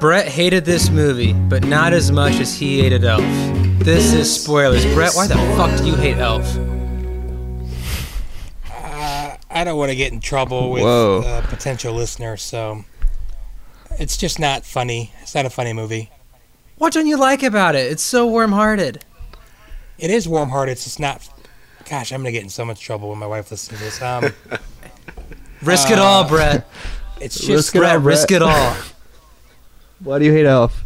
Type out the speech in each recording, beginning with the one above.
Brett hated this movie, but not as much as he hated Elf. This is spoilers. Brett, why the fuck do you hate Elf? I don't want to get in trouble with Whoa. uh, potential listeners, so it's just not funny. It's not a funny movie. What don't you like about it? It's so warm-hearted. It is warm-hearted. It's just not. Gosh, I'm gonna get in so much trouble when my wife listens to this. Um, Risk it all, Brett. It's just Risk it all, risk Brett. it all. Why do you hate Elf?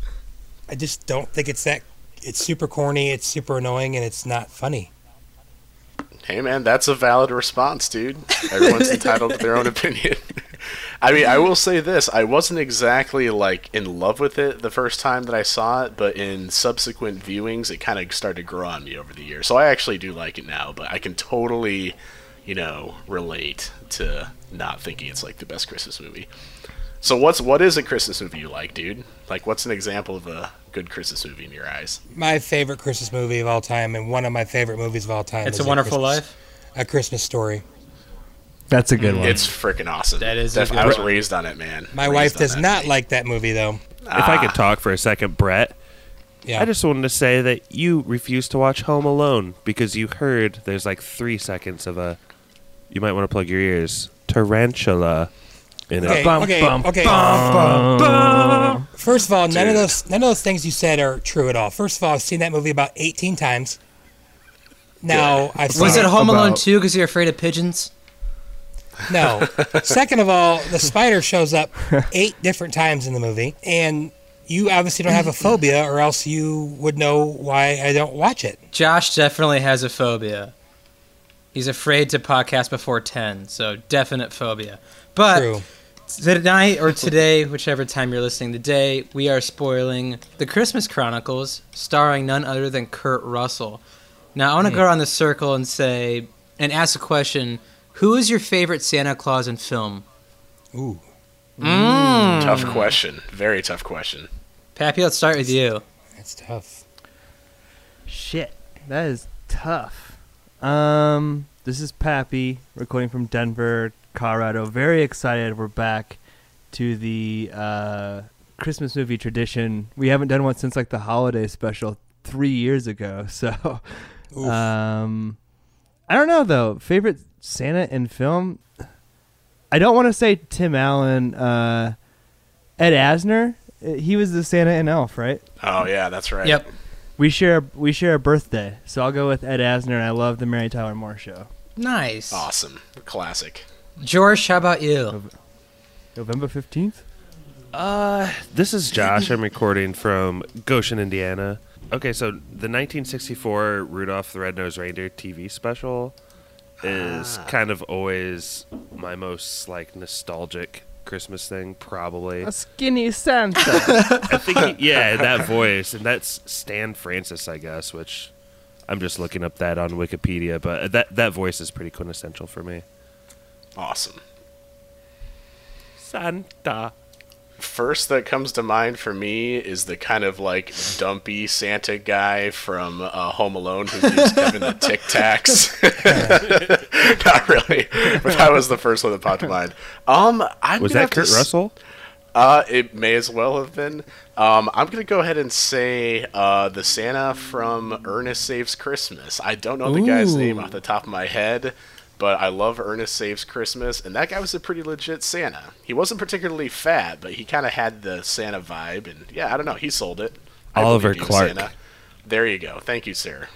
I just don't think it's that. It's super corny. It's super annoying, and it's not funny. Hey man, that's a valid response, dude. Everyone's entitled to their own opinion. I mean, I will say this: I wasn't exactly like in love with it the first time that I saw it, but in subsequent viewings, it kind of started to grow on me over the years. So I actually do like it now, but I can totally, you know, relate to not thinking it's like the best Christmas movie. So what's what is a Christmas movie you like, dude? Like, what's an example of a good Christmas movie in your eyes? My favorite Christmas movie of all time, and one of my favorite movies of all time. It's is a Wonderful Christmas- Life. A Christmas Story. That's a good one. It's freaking awesome. That is a Def- good I was one. raised on it, man. My Raised wife does not movie. like that movie, though. If I Ah. could talk for a second, Brett, Yeah. I just wanted to say that you refused to watch Home Alone because you heard there's like three seconds of a. You might want to plug your ears. Tarantula. In Okay, it. Bum, okay, bum, okay. First of all, none of those none of those things you said are true at all. First of all, I've seen that movie about 18 times. Now I've seen Was it Home Alone About- 2 because you're afraid of pigeons? No. Second of all, the spider shows up eight different times in the movie, and you obviously don't have a phobia, or else you would know why I don't watch it. Josh definitely has a phobia. He's afraid to podcast before 10, so definite phobia. But True. tonight or today, whichever time you're listening today, we are spoiling The Christmas Chronicles, starring none other than Kurt Russell. Now, I want to go around the circle and say, and ask a question Who is your favorite Santa Claus in film? Ooh. Mm. Tough question. Very tough question. Pappy, let's start with you. That's tough. Shit, that is tough. Um, this is Pappy recording from Denver, Colorado. Very excited. We're back to the uh, Christmas movie tradition. We haven't done one since like the holiday special three years ago. So, Oof. um, I don't know though. Favorite Santa in film? I don't want to say Tim Allen. Uh, Ed Asner. He was the Santa in Elf, right? Oh yeah, that's right. Yep. We share we share a birthday, so I'll go with Ed Asner. and I love the Mary Tyler Moore Show. Nice. Awesome. Classic. George, how about you? November fifteenth. Uh, this is Josh. I'm recording from Goshen, Indiana. Okay, so the 1964 Rudolph the Red-Nosed Reindeer TV special is kind of always my most like nostalgic Christmas thing, probably. A skinny Santa. I think, he- yeah, that voice, and that's Stan Francis, I guess, which I'm just looking up that on Wikipedia, but that that voice is pretty quintessential for me. Awesome. Santa. First that comes to mind for me is the kind of like dumpy Santa guy from uh, Home Alone who gives Kevin the Tic Tacs. Not really, but that was the first one that popped to mind. Um, I'm Was gonna that have to Kurt s- Russell? Uh, it may as well have been. Um, I'm gonna go ahead and say uh, the Santa from Ernest Saves Christmas. I don't know the guy's name off the top of my head, but I love Ernest Saves Christmas, and that guy was a pretty legit Santa. He wasn't particularly fat, but he kind of had the Santa vibe, and yeah, I don't know, he sold it. I Oliver you, Clark. Santa. There you go. Thank you, sir.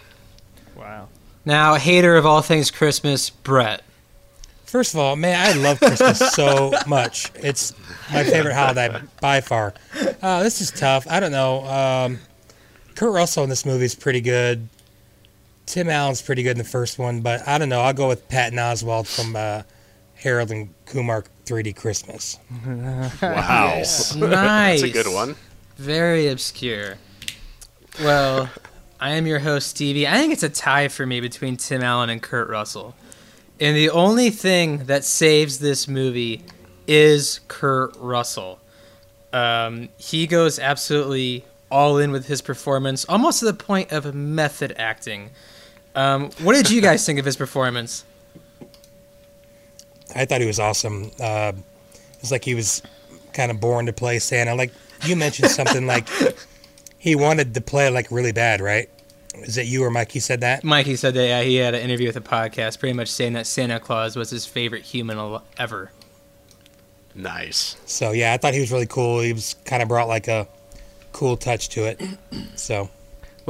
wow. Now, hater of all things Christmas, Brett. First of all, man, I love Christmas so much. It's my favorite holiday by far. Uh, this is tough. I don't know. Um, Kurt Russell in this movie is pretty good. Tim Allen's pretty good in the first one, but I don't know. I'll go with Patton Oswalt from uh, Harold and Kumar 3D Christmas. Wow. Nice. That's a good one. Very obscure. Well, I am your host, Stevie. I think it's a tie for me between Tim Allen and Kurt Russell. And the only thing that saves this movie is Kurt Russell. Um, he goes absolutely all in with his performance, almost to the point of method acting. Um, what did you guys think of his performance? I thought he was awesome. Uh, it was like he was kind kind of born to play Santa. Like you mentioned something like he wanted to play like really bad, right? Is it you or Mike? He said that. Mikey said that yeah, he had an interview with a podcast, pretty much saying that Santa Claus was his favorite human al- ever. Nice. So yeah, I thought he was really cool. He was kind of brought like a cool touch to it. So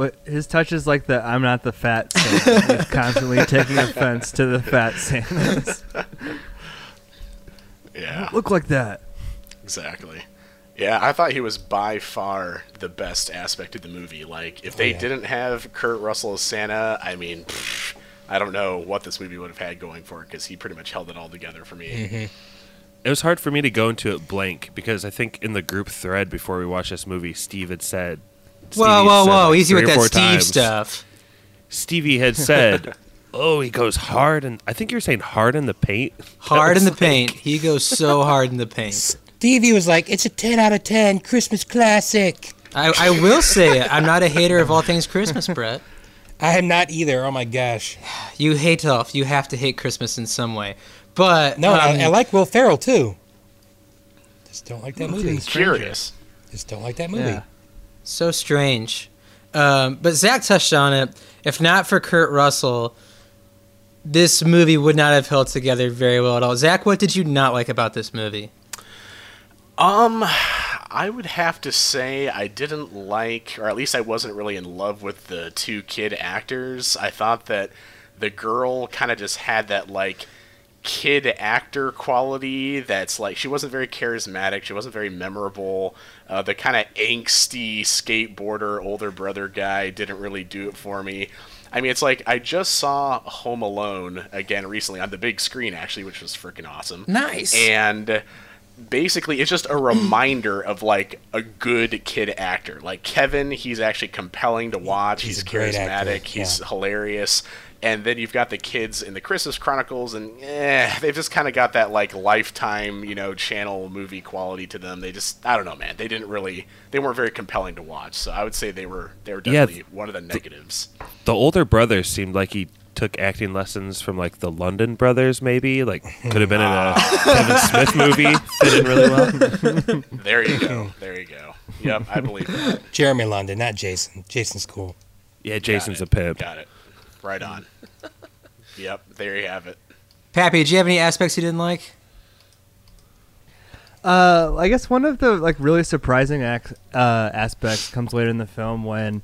What his touch is like the I'm not the fat Santa. He's constantly taking offense to the fat Santas. Yeah, Look like that. exactly. Yeah, I thought he was by far the best aspect of the movie. Like, if they oh, yeah. didn't have Kurt Russell as Santa, I mean, pfft, I don't know what this movie would have had going for it because he pretty much held it all together for me. Mm-hmm. It was hard for me to go into it blank because I think in the group thread before we watched this movie, Steve had said. Whoa, Stevie whoa, said, whoa! like, Easy with that four Steve times, stuff. Stevie had said, "Oh, he goes hard," and I think you were saying hard in the paint. Hard in the That was paint. He goes so hard in the paint. Stevie was like, "It's a ten out of ten Christmas classic." I, I will say it. I'm not a hater of all things Christmas, Brett. I am not either. Oh my gosh. You hate tough. You have to hate Christmas in some way. But No, um, I, I like Will Ferrell too. Just don't like that movie. Curious. Just don't like that movie. Yeah. So strange. Um, but Zach touched on it. If not for Kurt Russell, this movie would not have held together very well at all. Zach, what did you not like about this movie? Um, I would have to say I didn't like, or at least I wasn't really in love with the two kid actors. I thought that the girl kind of just had that like kid actor quality that's like she wasn't very charismatic she wasn't very memorable. Uh, the kind of angsty skateboarder older brother guy didn't really do it for me. I mean it's like i just saw home alone again recently on the big screen actually which was freaking awesome. Nice. and basically it's just a reminder of like a good kid actor. Like kevin he's actually compelling to watch. He's he's, a great actor, charismatic. He's yeah. hilarious and then you've got the kids in the christmas chronicles and eh, they've just kind of got that like lifetime you know channel movie quality to them they just i don't know man they didn't really they weren't very compelling to watch so i would say they were they were Yeah, definitely one of the negatives The older brother seemed like he took acting lessons from like the London brothers, maybe. Like could have been in a Kevin Smith movie. Fit in really well. there you go there you go yep i believe that Jeremy London, not Jason. Jason's cool. Yeah, Jason's a pimp. got it right on yep there you have it Pappy, do you have any aspects you didn't like? Uh, I guess one of the like really surprising ac- uh, aspects comes later in the film when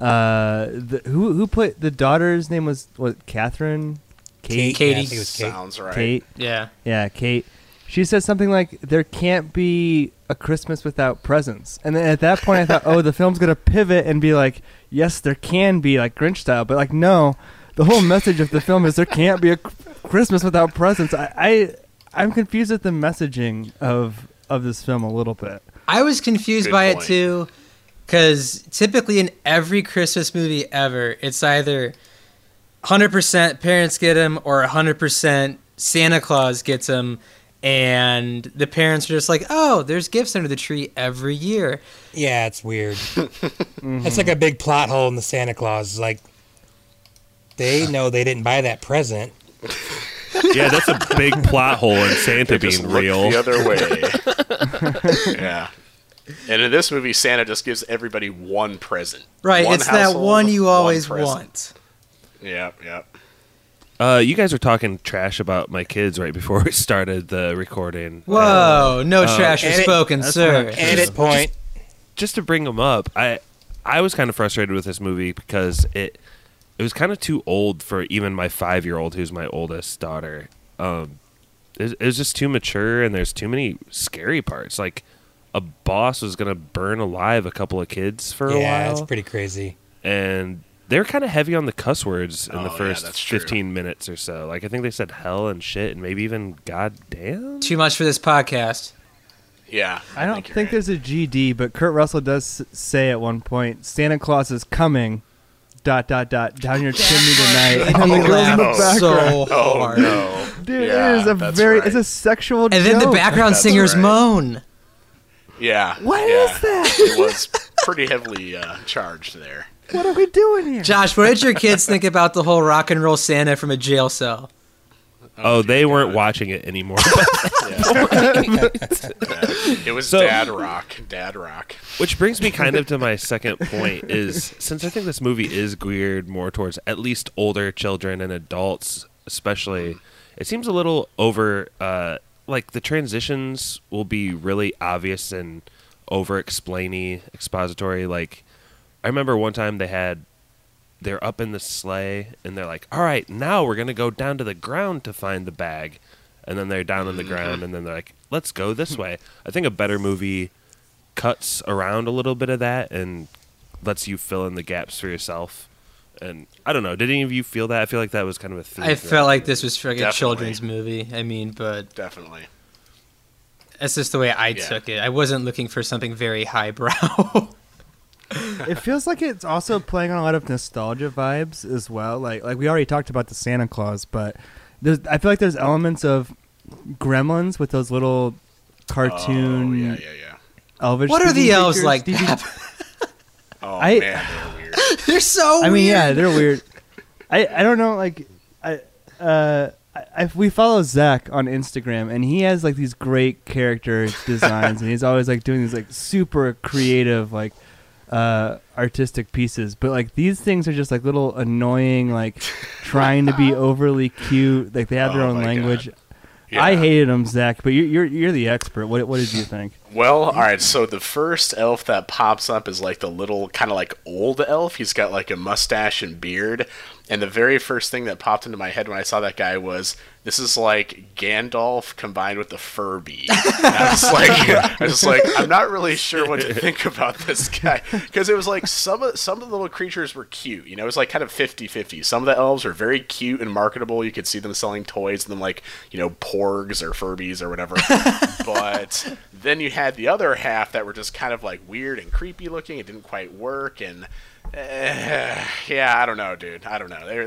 uh, the, who who played the daughter's name was what Catherine, Kate, Katie. Yeah, I think it was Kate. sounds right Kate, Yeah. yeah, Kate. She said something like, "There can't be a Christmas without presents," and then at that point, I thought, "Oh, the film's gonna pivot and be like, yes, there can be like Grinch style," but like, no, the whole message of the film is there can't be a Christmas without presents. I, I I'm confused at the messaging of of this film a little bit. I was confused Good by point. it too, because typically in every Christmas movie ever, it's either 100% parents get him or 100% Santa Claus gets him, and the parents are just like, "Oh, there's gifts under the tree every year." Yeah, it's weird. It's like a big plot hole in the Santa Clause. Like they know they didn't buy that present. Yeah, that's a big plot hole in Santa They being look real. the other way. yeah. And in this movie, Santa just gives everybody one present. Right, One it's that one you always present. want. Yep, yep. Uh, you guys were talking trash about my kids right before we started the recording. Whoa, no Uh, trash was spoken, that's sir. fine. Edit point. just to bring them up, I I was kind of frustrated with this movie because it it was kind of too old for even my five year old, who's my oldest daughter. Um, it, was- it was just too mature, and there's too many scary parts. Like a boss was gonna burn alive a couple of kids for a while. Yeah, while, it's pretty crazy. and they're kind of heavy on the cuss words in Oh, the first that's true. 15 minutes or so. Like I think they said hell and shit, and maybe even goddamn. Too much for this podcast. Yeah. I don't you're think right. there's a GD, but Kurt Russell does say at one point, "Santa Claus is coming." Dot dot dot down your chimney tonight, and the I girls in the laughed background. so Oh, hard. no. Dude, Yeah, it is a very right. it's a sexual And then the background That's singers right. moan. Yeah. What yeah. is that? It was pretty heavily uh, charged there. What are we doing here? Josh, what did your kids think about the whole rock and roll Santa from a jail cell? Oh, they dear weren't God. watching it anymore. Yeah. it was So- Dad Rock. Dad Rock. Which brings me kind of to my second point is since I think this movie is geared more towards at least older children and adults, especially, it seems a little over. Uh, like the transitions will be really obvious and over explainy, expository. Like I remember one time they had they're up in the sleigh and they're like, "All right, now we're gonna go down to the ground to find the bag," and then they're down on the ground and then they're like, "Let's go this way." I think a better movie cuts around a little bit of that and lets you fill in the gaps for yourself. And I don't know. Did any of you feel that? I feel like that was kind of a theme. I felt like this was for like a children's movie. I mean, but Definitely. that's just the way I Yeah. took it. I wasn't looking for something very highbrow. It feels like it's also playing on a lot of nostalgia vibes as well. Like like we already talked about the Santa Clause, but there's I feel like there's elements of Gremlins with those little cartoon Oh, yeah, yeah, yeah. elvish. what are the elves creatures. like? Did you- Oh I- man, they're weird. They're so I mean, weird. yeah, they're weird. I I don't know, like I uh. I, I, we follow Zach on Instagram, and he has like these great character designs, and he's always like doing these like super creative, like uh, artistic pieces. But like these things are just like little annoying, like trying to be overly cute. Like they have their Oh own language. God. I hated them, Zach, but you're you're you're the expert. What what did you think? Well, all right. So the first elf that pops up is like the little kind of like old elf. He's got like a mustache and beard. And the very first thing that popped into my head when I saw that guy was this is like Gandalf combined with the Furby. And I was like, I was like, I'm not really sure what to think about this guy because it was like some of some of the little creatures were cute. You know, it was like kind of 50-50. Some of the elves were very cute and marketable. You could see them selling toys and then like you know porgs or Furbies or whatever. but then you had the other half that were just kind of like weird and creepy looking. It didn't quite work and. Uh, yeah, I don't know, dude. I don't know. They,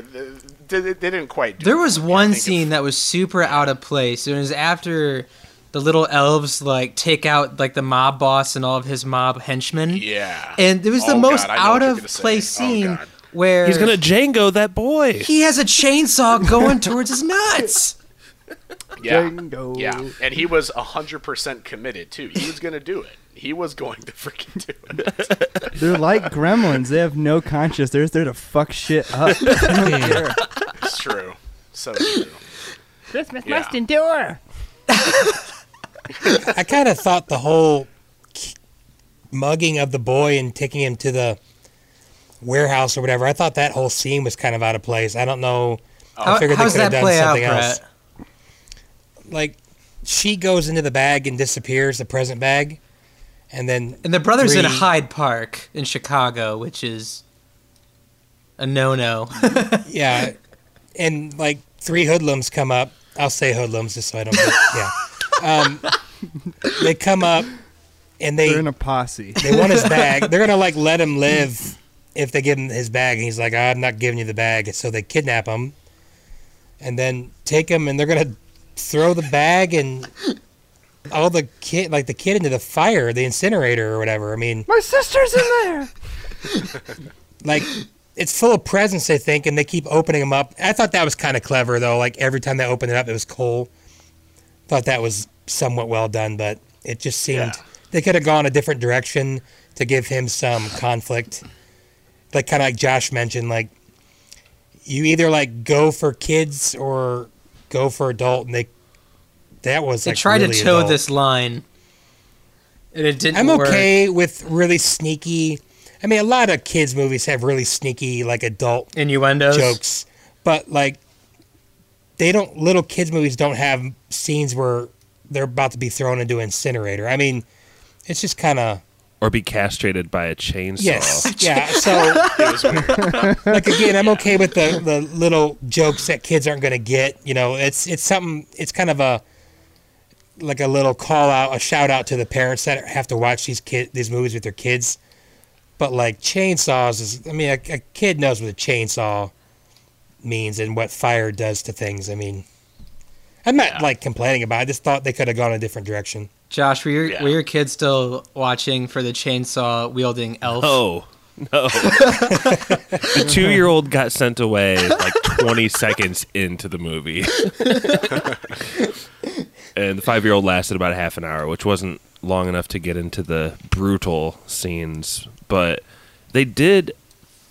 they, they didn't quite. Do There was for one scene if- that was super out of place. It was after the little elves like take out like the mob boss and all of his mob henchmen. Yeah. And it was the Oh, most God, out of gonna say. place Oh, scene where He's gonna Django that boy. he has a chainsaw going towards his nuts. Yeah. Django. Yeah. And he was 100% committed, too. He was going to do it. He was going to freaking do it. They're like gremlins. They have no conscience. They're just there to fuck shit up. It's true. So true. Christmas Yeah. must endure. I kind of thought the whole mugging of the boy and taking him to the warehouse or whatever. I thought that whole scene was kind of out of place. I don't know. How, I figured they could have done play out, something else. Like she goes into the bag and disappears, the present bag, and then And the brothers in Hyde Park in Chicago, which is a no-no. yeah, and like three hoodlums come up. I'll say hoodlums just so I don't. Get, yeah, um, they come up and they They're in a posse. They want his bag. They're gonna like let him live if they give him his bag, and he's like, "I'm not giving you the bag." So they kidnap him, and then take him, and they're gonna throw the bag and all the kid, like the kid, into the fire, the incinerator or whatever. I mean, My sister's in there. like it's full of presents, I think, and they keep opening them up. I thought that was kind of clever, though. Like every time they opened it up, it was coal. Thought that was somewhat well done, but it just seemed Yeah. they could have gone a different direction to give him some conflict. Like kind of like Josh mentioned, like you either like go for kids or go for adult, and they that was they like tried really to toe adult. this line, and it didn't I'm work. okay with really sneaky. I mean, a lot of kids movies have really sneaky like adult Innuendos. jokes, but like they don't. Little kids movies don't have scenes where they're about to be thrown into an incinerator. I mean, it's just kind of Or be castrated by a chainsaw. yes, yeah. So It was weird. like again, I'm okay with the the little jokes that kids aren't going to get. You know, it's it's something. It's kind of a like a little call out, a shout out to the parents that have to watch these kid these movies with their kids. But like chainsaws is, I mean, a, a kid knows what a chainsaw means and what fire does to things. I mean, I'm not Yeah. like complaining about. it. I just thought they could have gone a different direction. Josh, were your Yeah. were your kids still watching for the chainsaw wielding elf? Oh no! the two-year-old got sent away like 20 seconds into the movie. and the five year old lasted about a half an hour, which wasn't long enough to get into the brutal scenes. But they did,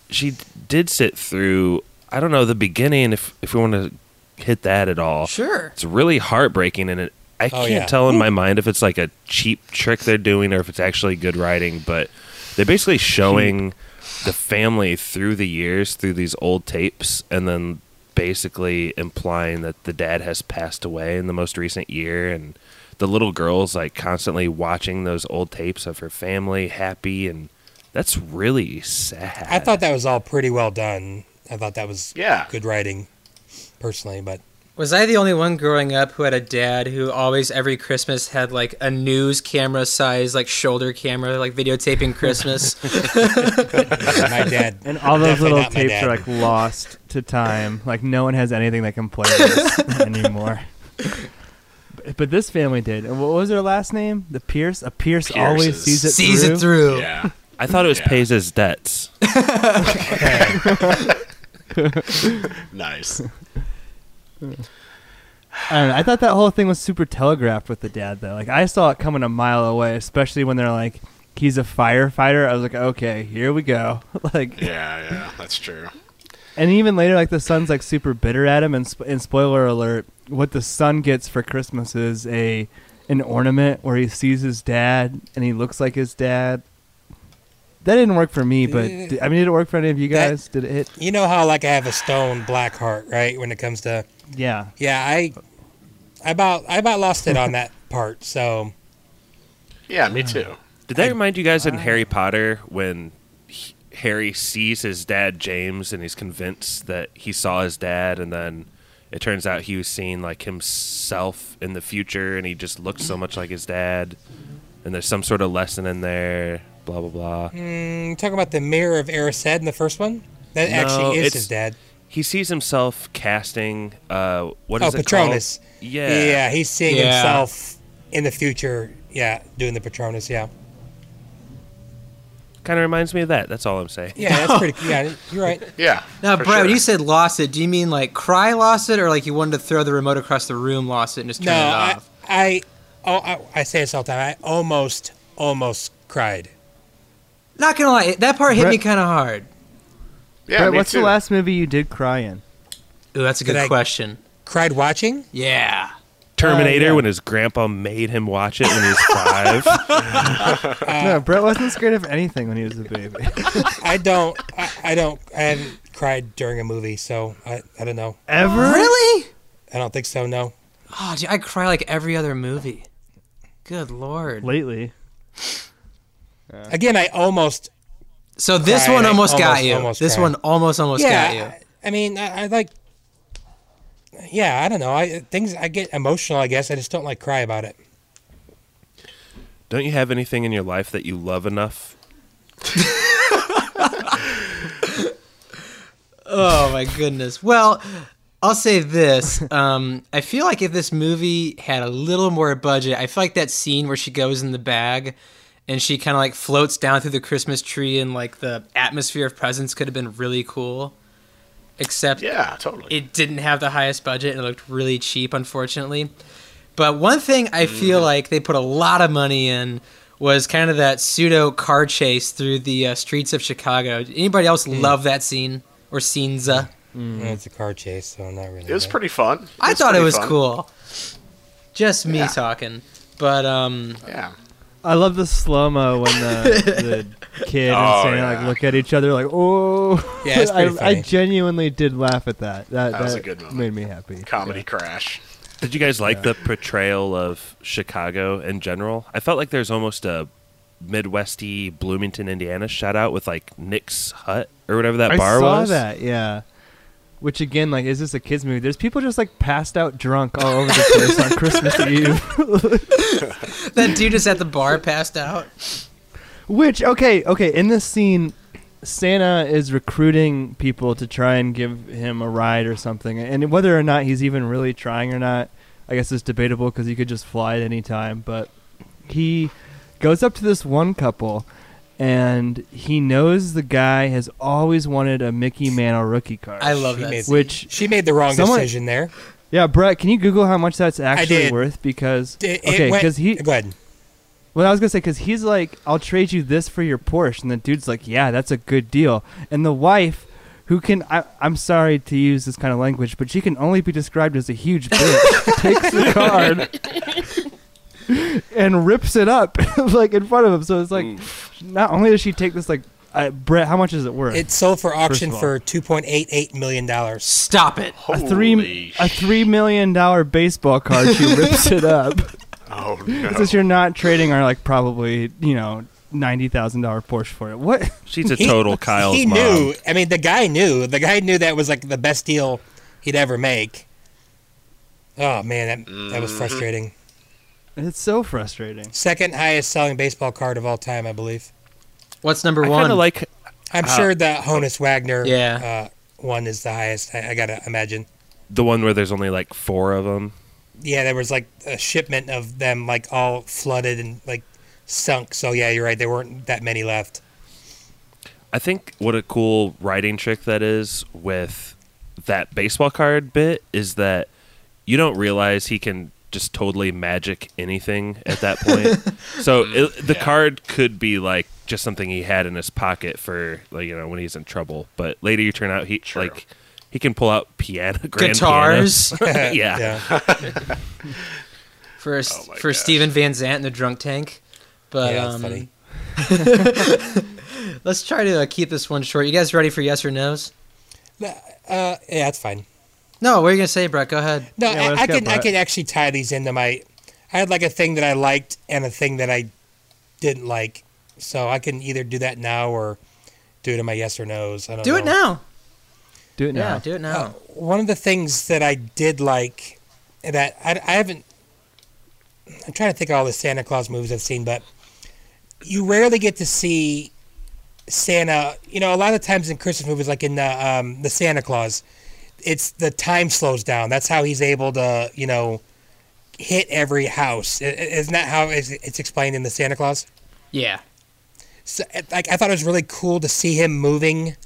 she did sit through, I don't know, the beginning, if, if we want to hit that at all. Sure. It's really heartbreaking, and it, I Oh, can't yeah. tell in my mind if it's like a cheap trick they're doing or if it's actually good writing. But they're basically showing the family through the years through these old tapes, and then basically implying that the dad has passed away in the most recent year, and the little girl's like constantly watching those old tapes of her family happy, and that's really sad. I thought that was all pretty well done. I thought that was Yeah. good writing, personally. But Was I the only one growing up who had a dad who always every Christmas had like a news camera size like shoulder camera like videotaping Christmas? my dad And all those Definitely little tapes are like lost to time. Like no one has anything that can play this anymore. But- But this family did. And what was their last name? The Pierce. A Pierce always sees it Sees through. it through. Yeah. I thought it was Yeah. pays his debts. Nice. I, don't know, I thought that whole thing was super telegraphed with the dad though. Like I saw it coming a mile away, especially when they're like, "He's a firefighter." I was like, "Okay, here we go." like, Yeah, yeah, that's true. and even later, like the son's like super bitter at him. And, sp- and spoiler alert: what the son gets for Christmas is a an ornament where he sees his dad and he looks like his dad. That didn't work for me, but did, I mean, did it work for any of you That- guys? did it hit? you know how like I have a stone black heart, right? When it comes to Yeah. yeah, I I about I about lost it on that part. So Yeah, me too. Did that remind you guys in Harry Potter when he, Harry sees his dad James and he's convinced that he saw his dad, and then it turns out he was seeing like himself in the future, and he just looks so much like his dad, and there's some sort of lesson in there. Blah blah blah. mm, talking about the mirror of Erised in the first one. That No, actually is it's- his dad. He sees himself casting. Uh, what Oh, it Patronus. called? Yeah. Yeah, he's seeing Yeah. himself in the future. Yeah, doing the Patronus. Yeah, Kind of reminds me of that. That's all I'm saying. yeah, that's pretty. Yeah, you're right. Yeah. Now, for Brett, when sure. you said lost it, do you mean like cry lost it, or like you wanted to throw the remote across the room, lost it, and just turn No, it I, off? I, oh, I, I say this all the time. I almost, almost cried. Not gonna lie, that part hit Brett- me kind of hard. Yeah, Brett, me what's too. the last movie you did cry in? Ooh, that's a good Did I- question. Cried watching. Yeah. Terminator yeah. when his grandpa made him watch it when he was five. Uh, no, Brett wasn't scared of anything when he was a baby. I don't. I, I don't. I haven't cried during a movie, so I, I don't know. Ever? Really? I don't think so. No. Oh, dude, I cry like every other movie. Good lord. Lately. Again, I almost. So this Cried, one I almost, got you. almost this cried. one almost almost got you. yeah. I mean, I, I like. Yeah, I don't know. I things I get emotional. I guess I just don't like cry about it. Don't you have anything in your life that you love enough? Oh my goodness. Well, I'll say this. Um, I feel like if this movie had a little more budget, I feel like that scene where she goes in the bag and she kind of like floats down through the Christmas tree and like the atmosphere of presents could have been really cool. Except Yeah, totally. it didn't have the highest budget and it looked really cheap, unfortunately. But one thing I feel like they put a lot of money in was kind of that pseudo car chase through the uh, streets of Chicago. Did anybody else love that scene or scenes? Uh, Well, it's a car chase, so not really. it was but- pretty fun. It I thought it was fun. cool. Just me Yeah. talking. But um Yeah. I love the slow mo when the, the kid and Oh, Santa yeah. like look at each other like, oh. Yeah, it's pretty I, I funny. genuinely did laugh at that. That, That was a good moment. made me happy. Comedy Yeah. crash. Did you guys like the portrayal of Chicago in general? I felt like there's almost a Midwesty Bloomington, Indiana shout out with like Nick's Hut or whatever that I bar saw was. that, yeah. Which again, like, is this a kids movie? There's people just like passed out drunk all over the place on Christmas Eve. that dude is at the bar passed out. Which okay, okay. In this scene, Santa is recruiting people to try and give him a ride or something, and whether or not he's even really trying or not, I guess is debatable because he could just fly at any time. But he goes up to this one couple, and he knows the guy has always wanted a Mickey Mantle rookie card. I love She that. made- which She made the wrong Someone- decision there. yeah, Brett, can you Google how much that's actually worth? Because It, it okay, because he Go ahead. Well, I was gonna say because he's like, "I'll trade you this for your Porsche," and the dude's like, "Yeah, that's a good deal." And the wife, who can, I, I'm sorry to use this kind of language, but she can only be described as a huge bitch, takes the card and rips it up like in front of him. So it's like, not only does she take this, like, uh, Brett, how much is it worth? It sold for auction for two point eight eight million dollars. Stop it. a three Holy a three million dollar baseball card. She rips it up. Oh no! Since you're not trading our like probably you know ninety thousand dollar Porsche for it. What? She's a He- total Kyle's he mom. knew. I mean, the guy knew. The guy knew that was like the best deal he'd ever make. Oh man, that that was Mhm. frustrating. It's so frustrating. Second highest selling baseball card of all time, I believe. What's number I one? like. I'm Uh, sure the Honus Wagner Yeah. uh, one is the highest. I, I gotta imagine. The one where there's only like four of them. Yeah, there was like a shipment of them, like all flooded and like sunk. So yeah, you're right. There weren't that many left. I think what a cool writing trick that is with that baseball card bit is that you don't realize he can just totally magic anything at that point. so it, the yeah. card could be like just something he had in his pocket for like you know when he's in trouble. But later you turn out he True. like he can pull out piano grand Guitars pianos. yeah. yeah. for Oh for gosh. Steven Van Zandt in the drunk tank. But yeah, um, funny. let's try to uh, keep this one short. You guys ready for yes or no's? Uh, yeah, that's fine. No, what are you gonna say, Brett? Go ahead. No, Yeah, I, let's I get can I can actually tie these into my. I had like a thing that I liked and a thing that I didn't like, so I can either do that now or do it in my yes or nos. I don't Do know. it now. Do it now. Yeah, do it now. Uh, one of the things that I did like that I, I haven't. I'm trying to think of all the Santa Clause movies I've seen, but you rarely get to see Santa. You know, a lot of times in Christmas movies, like in the um, the Santa Claus, it's the time slows down. That's how he's able to, you know, hit every house. Isn't that how it's it's explained in the Santa Clause? yeah. So, like, I thought it was really cool to see him moving,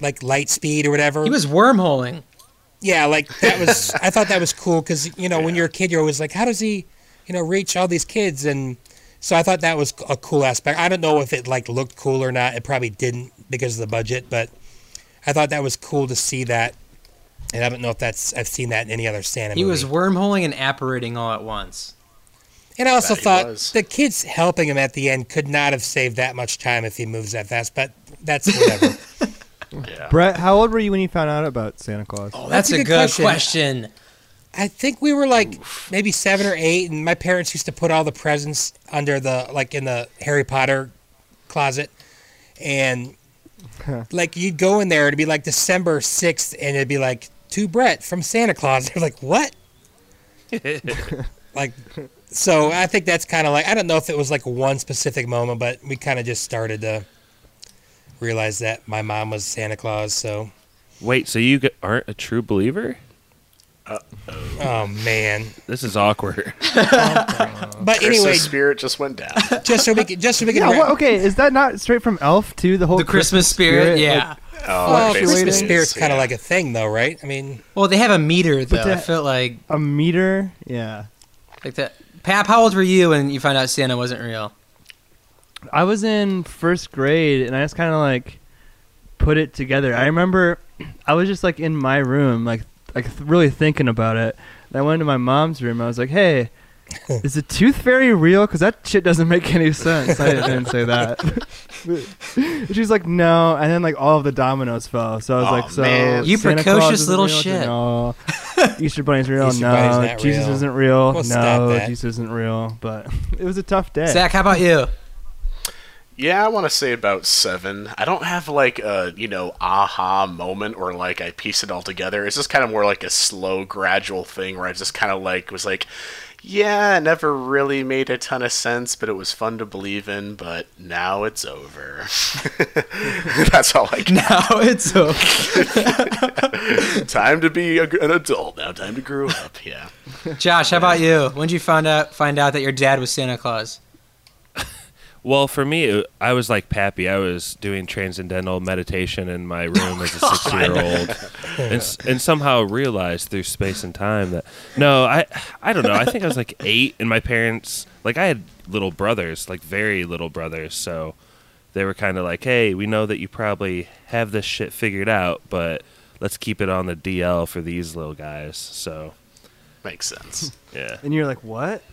like light speed or whatever. He was wormholing. Yeah, like that was. I thought that was cool because you know when you're a kid, you're always like, how does he, you know, reach all these kids? And so I thought that was a cool aspect. I don't know if it like looked cool or not. It probably didn't because of the budget, but I thought that was cool to see that. And I don't know if that's I've seen that in any other Santa He movie. was wormholing and apparating all at once. and I also thought was. the kids helping him at the end could not have saved that much time if he moves that fast. But that's whatever. Yeah. Brett, how old were you when you found out about Santa Claus? Oh, that's, That's a a good good question. question. I think we were like maybe seven or eight, and my parents used to put all the presents under the like in the Harry Potter closet, and like you'd go in there, it'd be like December sixth, and it'd be like to Brett from Santa Claus. They're like, what? like, so I think that's kind of like I don't know if it was like one specific moment, but we kind of just started to realize that my mom was Santa Claus. So, Wait, so you aren't a true believer? oh man. This is awkward. Oh, but Christmas anyway, spirit just went down. just so we can just so we can Yeah, wrap- what, okay, is that not straight from Elf too? The whole The Christmas spirit, yeah. Oh, Well, it Christmas is, spirit's kind of yeah. like a thing, though, right? I mean, Well, they have a meter though. I that- felt like a meter? Yeah. like that. Pap, how old were you when you found out Santa wasn't real? I was in first grade and I just kind of like put it together. I remember I was just like in my room, like like really thinking about it. And I went to my mom's room. I was like, "Hey, is the tooth fairy real? Because that shit doesn't make any sense." I didn't say that. She's like, "No," and then like all of the dominoes fell. So I was Oh, like, "So man. You Santa precocious Claus little real? shit. No. Easter bunny's real. Easter no. bunny's Jesus real. isn't real. We'll no. Jesus isn't real. But it was a tough day. Zach, how about you? Yeah, I want to say about seven. I don't have like a you know aha moment or like I piece it all together. It's just kind of more like a slow, gradual thing where I just kind of like was like, yeah, it never really made a ton of sense, but it was fun to believe in. But now it's over. That's all I got. Now it's over. time to be a, an adult now. Time to grow up. Yeah. Josh, how about you? When did you find out find out that your dad was Santa Claus? Well, for me, I was like Pappy. I was doing transcendental meditation in my room as a oh, six-year-old, and, and somehow realized through space and time that no, I, I don't know. I think I was like eight, and my parents, like, I had little brothers, like very little brothers, so they were kind of like, "Hey, we know that you probably have this shit figured out, but let's keep it on the DL for these little guys." So, Makes sense. yeah, And you're like, what?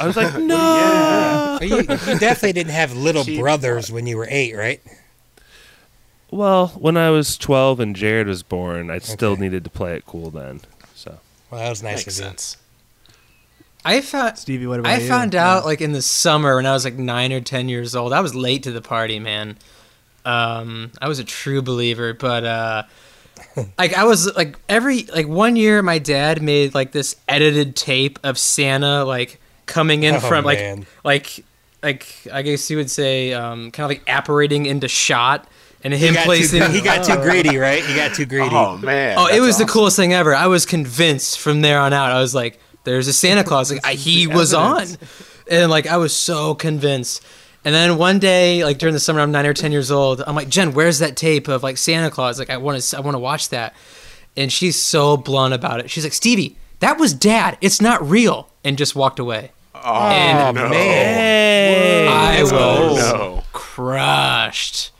I was like, "No." But you, you definitely didn't have little Keep- brothers when you were eight, right? Well, when I was 12 and Jared was born, I still Okay. needed to play it cool then. So, Well, that was nice Makes of you. sense. I found Stevie, what about I you? found out like in the summer when I was like nine or ten years old. I was late to the party, man. Um, I was a true believer, but uh, like I was like every like one year, my dad made like this edited tape of Santa like coming in Oh, from like man. like like I guess you would say um, kind of like apparating into shot and him got, placing. too, he got too greedy, right? He got too greedy. Oh man. Oh, it that's was the coolest thing ever. I was convinced from there on out. I was like, "There's a Santa Claus." Like I, he was on, and like I was so convinced. And then one day, like during the summer, I'm nine or ten years old. I'm like, Jen, where's that tape of like Santa Claus? Like I want to, I want to watch that. And she's so blunt about it. She's like, Stevie, that was Dad. It's not real, and just walked away. Oh, And no. hey, I was Oh, no. crushed.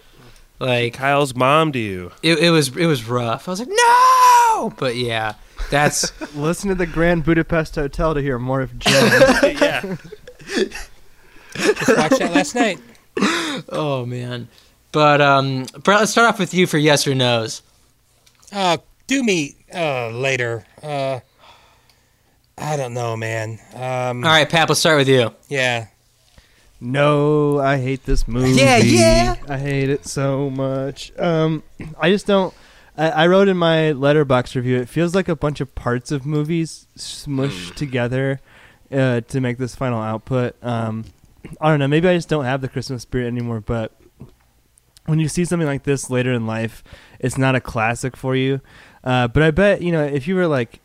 Like Kyle's mom to you. it, it was, it was rough. I was like, no, but yeah, that's Listen to the Grand Budapest Hotel to hear more of Jen. yeah. Just watched that last night. Oh man. But um Brett, let's start off with you for yes or no's. Uh, do me uh, later. Uh, I don't know, man. Um, All right, Pap, let's start with you. Yeah. no, I hate this movie. Yeah, yeah. I hate it so much. Um, I just don't. I, I wrote in my Letterboxd review. It feels like a bunch of parts of movies smushed together uh, to make this final output. Um, I don't know. Maybe I just don't have the Christmas spirit anymore. But when you see something like this later in life, it's not a classic for you. Uh, but I bet you know if you were like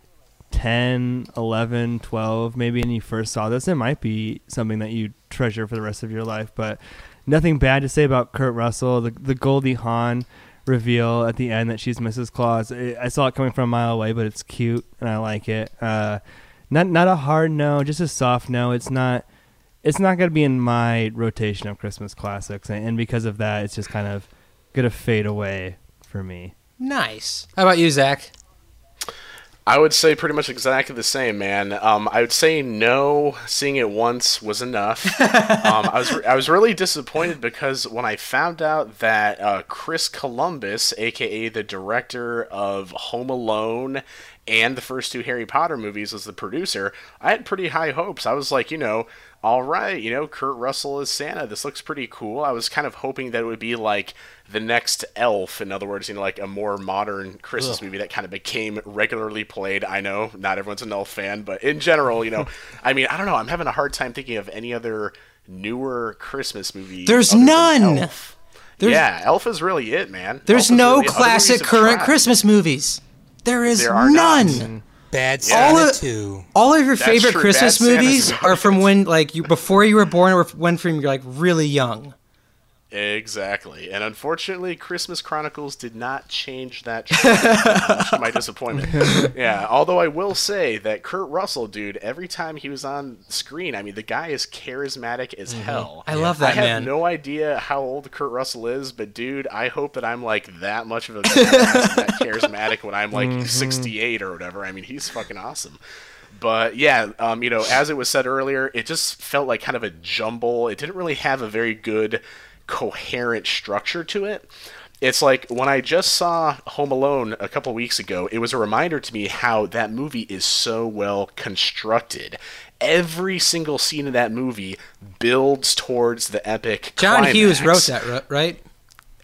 10, 11, 12 maybe and you first saw this, it might be something that you treasure for the rest of your life. But nothing bad to say about Kurt Russell. The the Goldie Hawn reveal at the end that she's Mrs. Claus. I I saw it coming from a mile away, but it's cute and I like it. Uh, not not a hard no, just a soft no. It's not it's not gonna be in my rotation of Christmas classics, and, and because of that, it's just kind of gonna fade away for me. Nice. How about you, Zach? I would say pretty much exactly the same, man. Um, I would say no. Seeing it once was enough. um, I was re- I was really disappointed because when I found out that uh, Chris Columbus, aka the director of Home Alone and the first two Harry Potter movies, was the producer, I had pretty high hopes. I was like, you know, all right, you know, Kurt Russell is Santa. This looks pretty cool. I was kind of hoping that it would be like the next Elf. In other words, you know, like a more modern Christmas movie that kind of became regularly played. I know not everyone's an Elf fan, but in general, you know, I mean, I don't know. I'm having a hard time thinking of any other newer Christmas movie. There's none. Elf. There's- yeah, Elf is really it, man. There's Elf no really- classic current tried. Christmas movies. There is There are not. Mm. None. Bad Yeah. Santa All of- 2. All of your That's favorite true. Christmas Bad movies not are from when like you before you were born or when from you're like really young. Exactly. And unfortunately, Christmas Chronicles did not change that much to my disappointment. yeah, although I will say that Kurt Russell, dude, every time he was on screen, I mean, the guy is charismatic as hell. I love I that have man. no idea how old Kurt Russell is, but dude, I hope that I'm like that much of a that charismatic when I'm like 68 or whatever. I mean, he's fucking awesome. But yeah, um, you know, as it was said earlier, it just felt like kind of a jumble. It didn't really have a very good, coherent structure to it. It's like when I just saw Home Alone a couple weeks ago, it was a reminder to me how that movie is so well constructed. Every single scene in that movie builds towards the epic. John Hughes wrote that, right?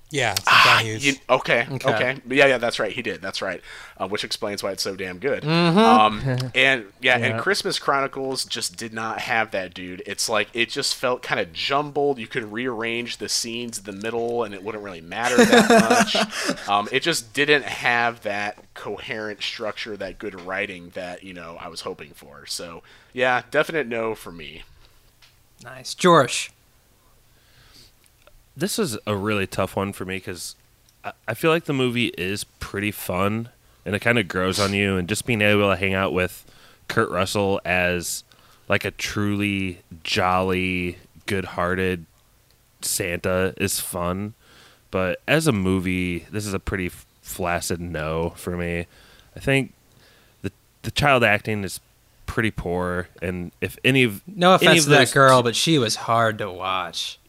Yeah, it's Ah, John Hughes. you- okay, Okay. okay, Yeah, yeah, that's right. He did. That's right. Uh, which explains why it's so damn good. Um, and yeah, Yeah. and Christmas Chronicles just did not have that, dude. It's like it just felt kind of jumbled. You could rearrange the scenes in the middle, and it wouldn't really matter that much. um, it just didn't have that coherent structure, that good writing that you know I was hoping for. So yeah, definite no for me. Nice. George. This is a really tough one for me because I, I feel like the movie is pretty fun and it kind of grows on you, and just being able to hang out with Kurt Russell as like a truly jolly, good-hearted Santa is fun. But as a movie, this is a pretty f- flaccid no for me. I think the the child acting is pretty poor, and if any of No any offense of to that girl, but she was hard to watch.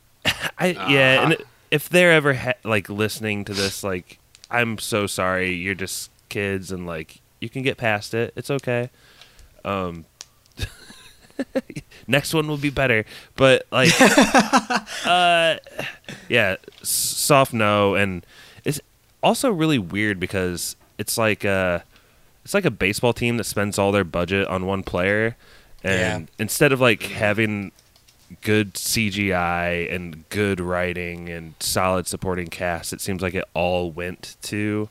I yeah, and if they're ever ha- like listening to this, like I'm so sorry. You're just kids, and like you can get past it. It's okay. Um, next one will be better, but like, uh, yeah, soft no, and it's also really weird because it's like uh it's like a baseball team that spends all their budget on one player, and instead of like having good CGI and good writing and solid supporting cast, it seems like it all went to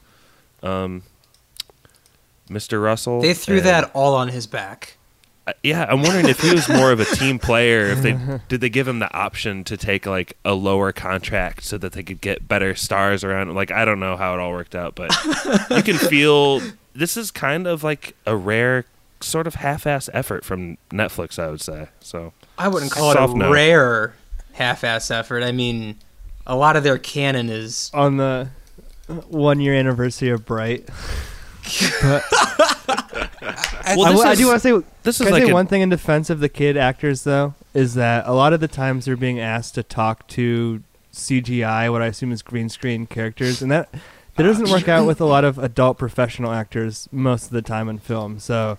um, Mr. Russell. They threw and- that all on his back. uh, Yeah, I'm wondering if he was more of a team player. If they did they give him the option to take like a lower contract so that they could get better stars around. Like I don't know how it all worked out, but you can feel this is kind of like a rare sort of half-ass effort from Netflix. I would say so. I wouldn't call it a no. rare half-ass effort. I mean, a lot of their canon is on the one year anniversary of Bright. but I, Well, I, this w- I do want to say This is Can I like say a, one thing in defense of the kid actors, though, is that a lot of the times they're being asked to talk to CGI, what I assume is green screen characters, and that that doesn't work out with a lot of adult professional actors most of the time in film. So,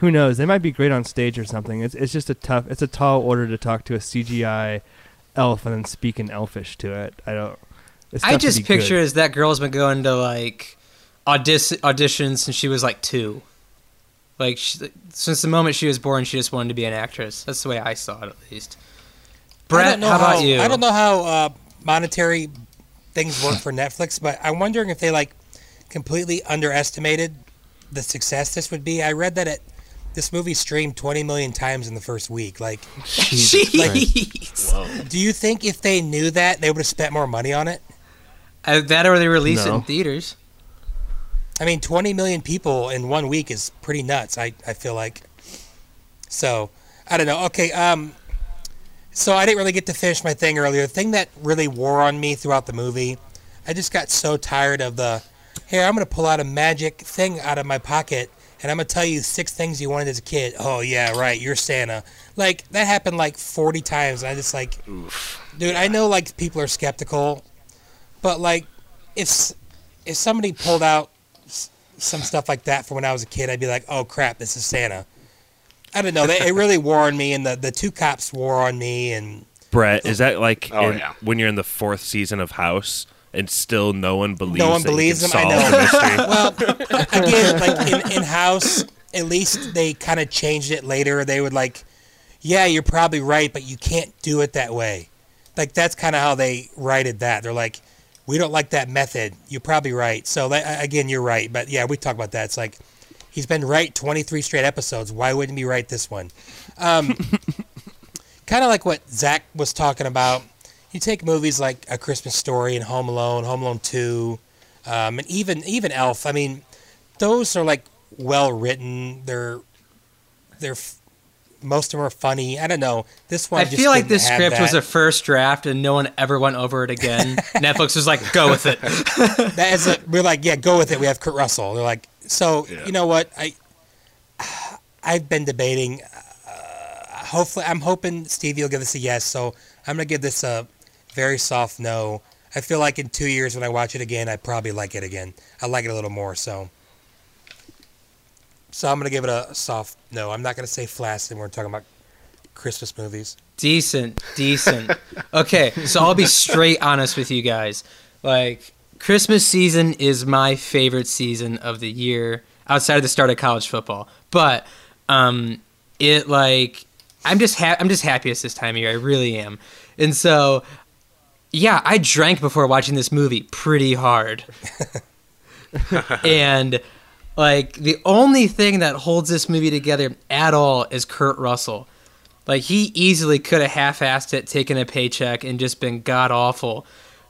who knows? They might be great on stage or something. It's it's just a tough, it's a tall order to talk to a CGI elf and then speak in Elfish to it. I don't. It's I just picture good. as that girl's been going to like audis- auditions since she was like two. Like she, since the moment she was born, she just wanted to be an actress. That's the way I saw it, at least. I Brett, don't know how about you? I don't know how uh, monetary things work for Netflix, but I'm wondering if they like completely underestimated the success this would be. I read that it this movie streamed 20 million times in the first week. Like, Jeez. do you think if they knew that they would have spent more money on it? Uh, that or they release it in theaters. I mean, 20 million people in one week is pretty nuts. I, I feel like. So I don't know. Okay. Um. So I didn't really get to finish my thing earlier. The thing that really wore on me throughout the movie, I just got so tired of the. Here, I'm gonna pull out a magic thing out of my pocket, and I'm gonna tell you six things you wanted as a kid. Oh yeah, right. You're Santa. Like that happened like 40 times. And I just like, dude. I know like people are skeptical, but like, if if somebody pulled out some stuff like that from when I was a kid, I'd be like, oh crap, this is Santa. I don't know. They, it really wore on me, and the, the two cops wore on me, and Brett, is that like Oh, in- yeah. when you're in the fourth season of House and still no one believes No one that you believes can them, I know. well, again, like in, in house, at least they kind of changed it later. They would like, yeah, you're probably right, but you can't do it that way. Like that's kind of how they righted that. They're like, we don't like that method. You're probably right. So that, again, you're right. But yeah, we talk about that. It's like he's been right 23 straight episodes. Why wouldn't he be right this one? Um, kind of like what Zach was talking about. You take movies like A Christmas Story and Home Alone, Home Alone Two, um, and even even Elf. I mean, those are like well written. They're they're f- most of them are funny. I don't know. This one I just feel like this have script was a first draft and no one ever went over it again. Netflix was like, go with it. that is a, we're like yeah go with it. We have Kurt Russell. They're like so Yeah. you know what I I've been debating. Uh, hopefully, I'm hoping Stevie will give us a yes. So I'm gonna give this a very soft no. I feel like in two years when I watch it again, I probably like it again. I like it a little more. So, so I'm gonna give it a soft no. I'm not gonna say flaccid. when We're talking about Christmas movies. Decent, decent. Okay, so I'll be straight honest with you guys. Like, Christmas season is my favorite season of the year outside of the start of college football. But um it like I'm just ha- I'm just happiest this time of year. I really am. And so yeah, I drank before watching this movie pretty hard. and like the only thing that holds this movie together at all is Kurt Russell. Like he easily could have half-assed it, taken a paycheck, and just been god awful,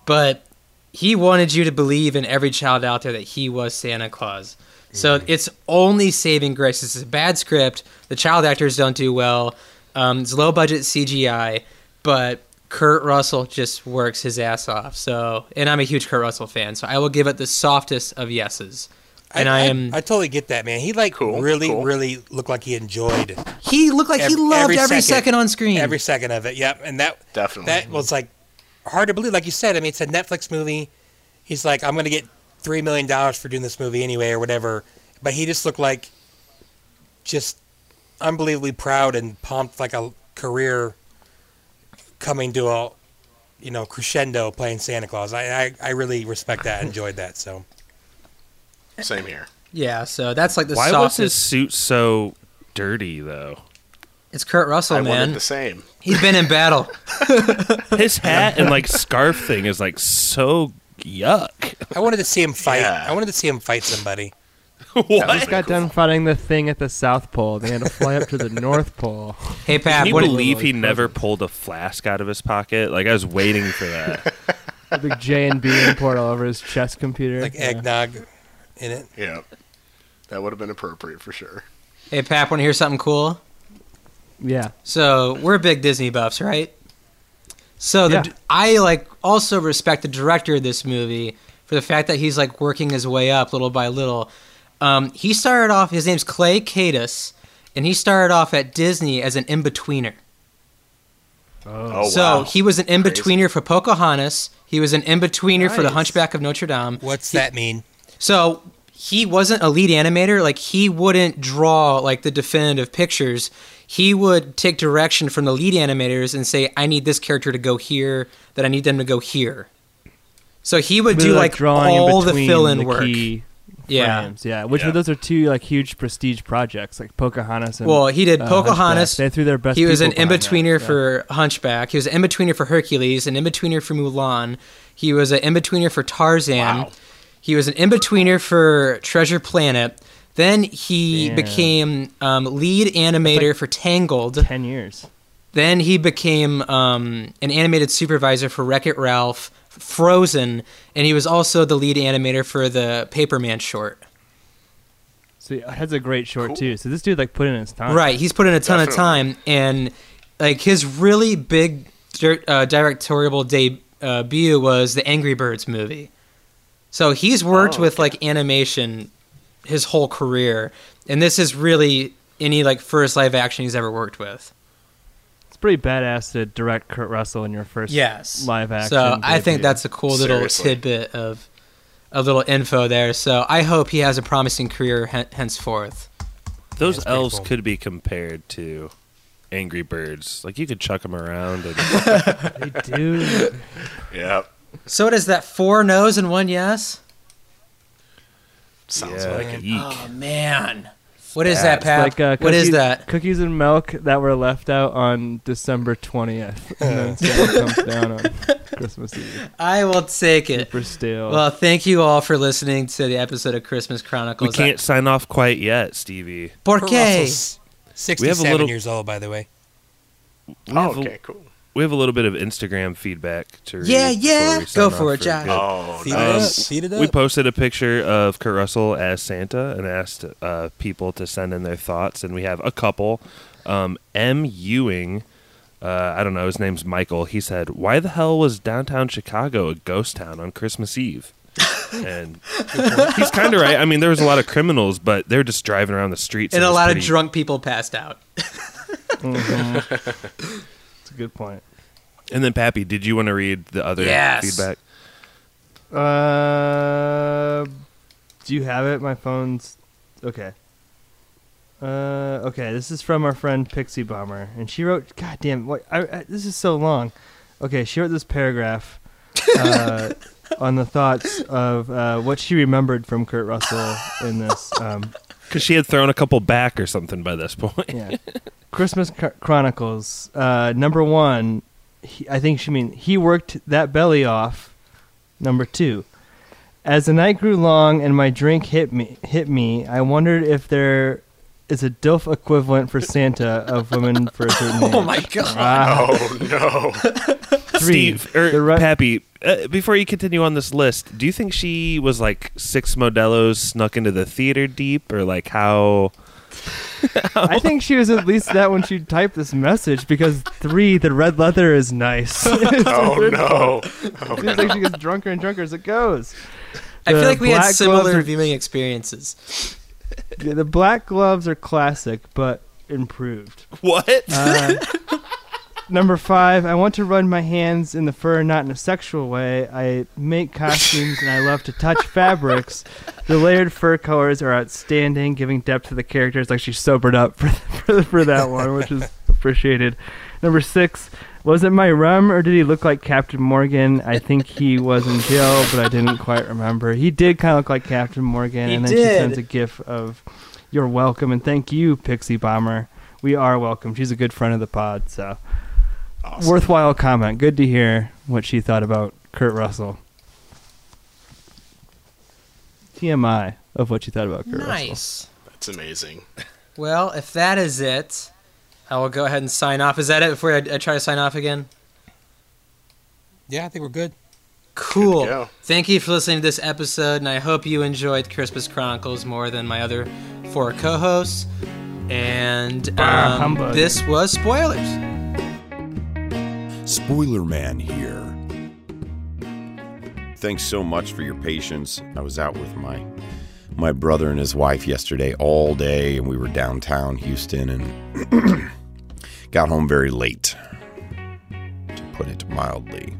but he wanted you to believe in every child out there that he was Santa Claus. So it's only saving grace. This is a bad script. The child actors don't do well. Um, it's low budget CGI, but Kurt Russell just works his ass off. So, and I'm a huge Kurt Russell fan, so I will give it the softest of yeses. And I, am. I, totally get that, man. He like Cool, really, cool. really looked like he enjoyed he looked like he loved every, second, on screen. every second of it. Yep, and that Definitely. that was like hard to believe. Like you said, I mean, it's a Netflix movie. He's like, I'm gonna get three million dollars for doing this movie anyway, or whatever. But he just looked like just unbelievably proud and pumped, like a career coming to a you know crescendo playing Santa Claus. I I, I really respect that. Enjoyed that. So Same here. yeah, so that's like the Why was his suit so dirty though? It's Kurt Russell, I man. the same. He's been in battle. His hat and like scarf thing is like so yuck. I wanted to see him fight. Yeah. I wanted to see him fight somebody. what? Just got done fighting the thing at the South Pole. They had to fly up to the North Pole. Hey, Pat, Can you what, believe he Like never pulled a flask out of his pocket? Like I was waiting for that. A big J and B import all over his chess computer. Like Yeah. eggnog in it. Yeah. That would have been appropriate for sure. hey, Pat, want to hear something cool? Yeah. So we're big Disney buffs, right? So the, Yeah. I like also respect the director of this movie for the fact that he's like working his way up little by little. Um, he started off. His name's Clay Kaytis, and he started off at Disney as an in betweener. Oh, so wow. he was an in betweener for Pocahontas. He was an in betweener for the Hunchback of Notre Dame. What's that mean? So he wasn't a lead animator. Like he wouldn't draw like the definitive pictures. He would take direction from the lead animators and say, "I need this character to go here. That I need them to go here." So he would do Really, like drawing all in the fill-in the work. key Yeah. frames. Yeah. Which Yeah. those are two like huge prestige projects, like Pocahontas and Well, he did uh, Pocahontas. Hunchback. They threw their best. He was an people in behind that. betweener Yeah. for Hunchback. He was an in betweener for Hercules. An in betweener for Mulan. He was an in betweener for Tarzan. Wow. He was an in betweener for Treasure Planet. Then he Damn. became um, lead animator for Tangled. ten years. Then he became um, an animated supervisor for Wreck It Ralph, Frozen, and he was also the lead animator for the Paperman short. So he has a great short Cool. too. So this dude like put in his time. Right, he's put in a ton of time, and like his really big uh, directorial debut was the Angry Birds movie. So he's worked Oh, with like animation his whole career, and this is really any like first live action he's ever worked with. It's pretty badass to direct Kurt Russell in your first Yes. live action. So I think that's a cool little Seriously. tidbit of a little info there. So I hope he has a promising career hen- henceforth. Those That's pretty elves cool. could be compared to Angry Birds. Like you could chuck them around and they do. Yep. So does that four no's and one yes? Sounds yeah, like it. yeek. Oh man, what is that, it's Pat? like uh, what is that? Cookies and milk that were left out on December twentieth, and then Santa comes down on Christmas Eve. I will take it. Super stale. Well, thank you all for listening to the episode of Christmas Chronicles. we can't sign off quite yet, Stevie. Por Kurt qué? Russell's Sixty-seven little- years old, by the way. Oh, okay, cool. We have a little bit of Instagram feedback to read. Yeah, yeah. Go for it, Josh. Oh, Feed nice. it up. Feed it up. We posted a picture of Kurt Russell as Santa and asked uh, people to send in their thoughts, and we have a couple. Um, M. Ewing, uh, I don't know, his name's Michael. He said, "Why the hell was downtown Chicago a ghost town on Christmas Eve?" and he's kind of right. I mean, there was a lot of criminals, but they're just driving around the streets, And it a lot pretty- of drunk people passed out. Mhm. It's a good point. And then, Pappy, did you want to read the other Yes. feedback? Uh, do you have it? My phone's okay. Uh, okay. This is from our friend Pixie Bomber, and she wrote. God damn! What? I, I, this is so long. Okay, she wrote this paragraph uh, on the thoughts of uh, what she remembered from Kurt Russell in this. Um, Because she had thrown a couple back or something by this point. yeah. Christmas Chro- Chronicles. Uh, number one, he, I think she mean he worked that belly off. Number two, as the night grew long and my drink hit me, hit me, I wondered if there is a DILF equivalent for Santa of women for a certain age. Oh my god. Ah, Oh no! Three. Steve or The re- Pappy, uh, before you continue on this list, do you think she was like six Modelo's snuck into the theater deep, or like how? I think she was at least that when she typed this message because three, the red leather is nice. Oh no! Seems like she gets drunker and drunker as it goes. I feel like we had black similar gloves are- viewing experiences. Yeah, the black gloves are classic, but improved. What? Uh, number five, I want to run my hands in the fur, not in a sexual way. I make costumes and I love to touch fabrics. The layered fur colors are outstanding, giving depth to the characters. Like she sobered up for, for, for that one, which is appreciated. Number six, was it my rum or did he look like Captain Morgan? I think he was in jail, but I didn't quite remember. He did kind of look like Captain Morgan, He and then she sends a gif of "You're welcome" and thank you, Pixie Bomber. We are welcome. She's a good friend of the pod, so Awesome. worthwhile comment. Good to hear what she thought about Kurt Russell. TMI of what she thought about Kurt Russell. Nice. That's amazing. Well, if that is it, I will go ahead and sign off. Is that it before I, I try to sign off again? Yeah, I think we're good. Cool. Good. Thank you for listening to this episode, and I hope you enjoyed Christmas Chronicles more than my other four co-hosts. And um, humbug. this was spoilers. Spoiler Man here. Thanks so much for your patience. I was out with my my brother and his wife yesterday all day and we were downtown Houston and got home very late. To put it mildly.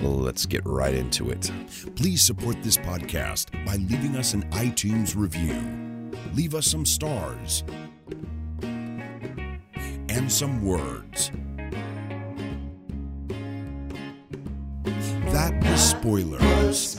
Let's get right into it. Please support this podcast by leaving us an iTunes review. Leave us some stars and some words. That was spoilers.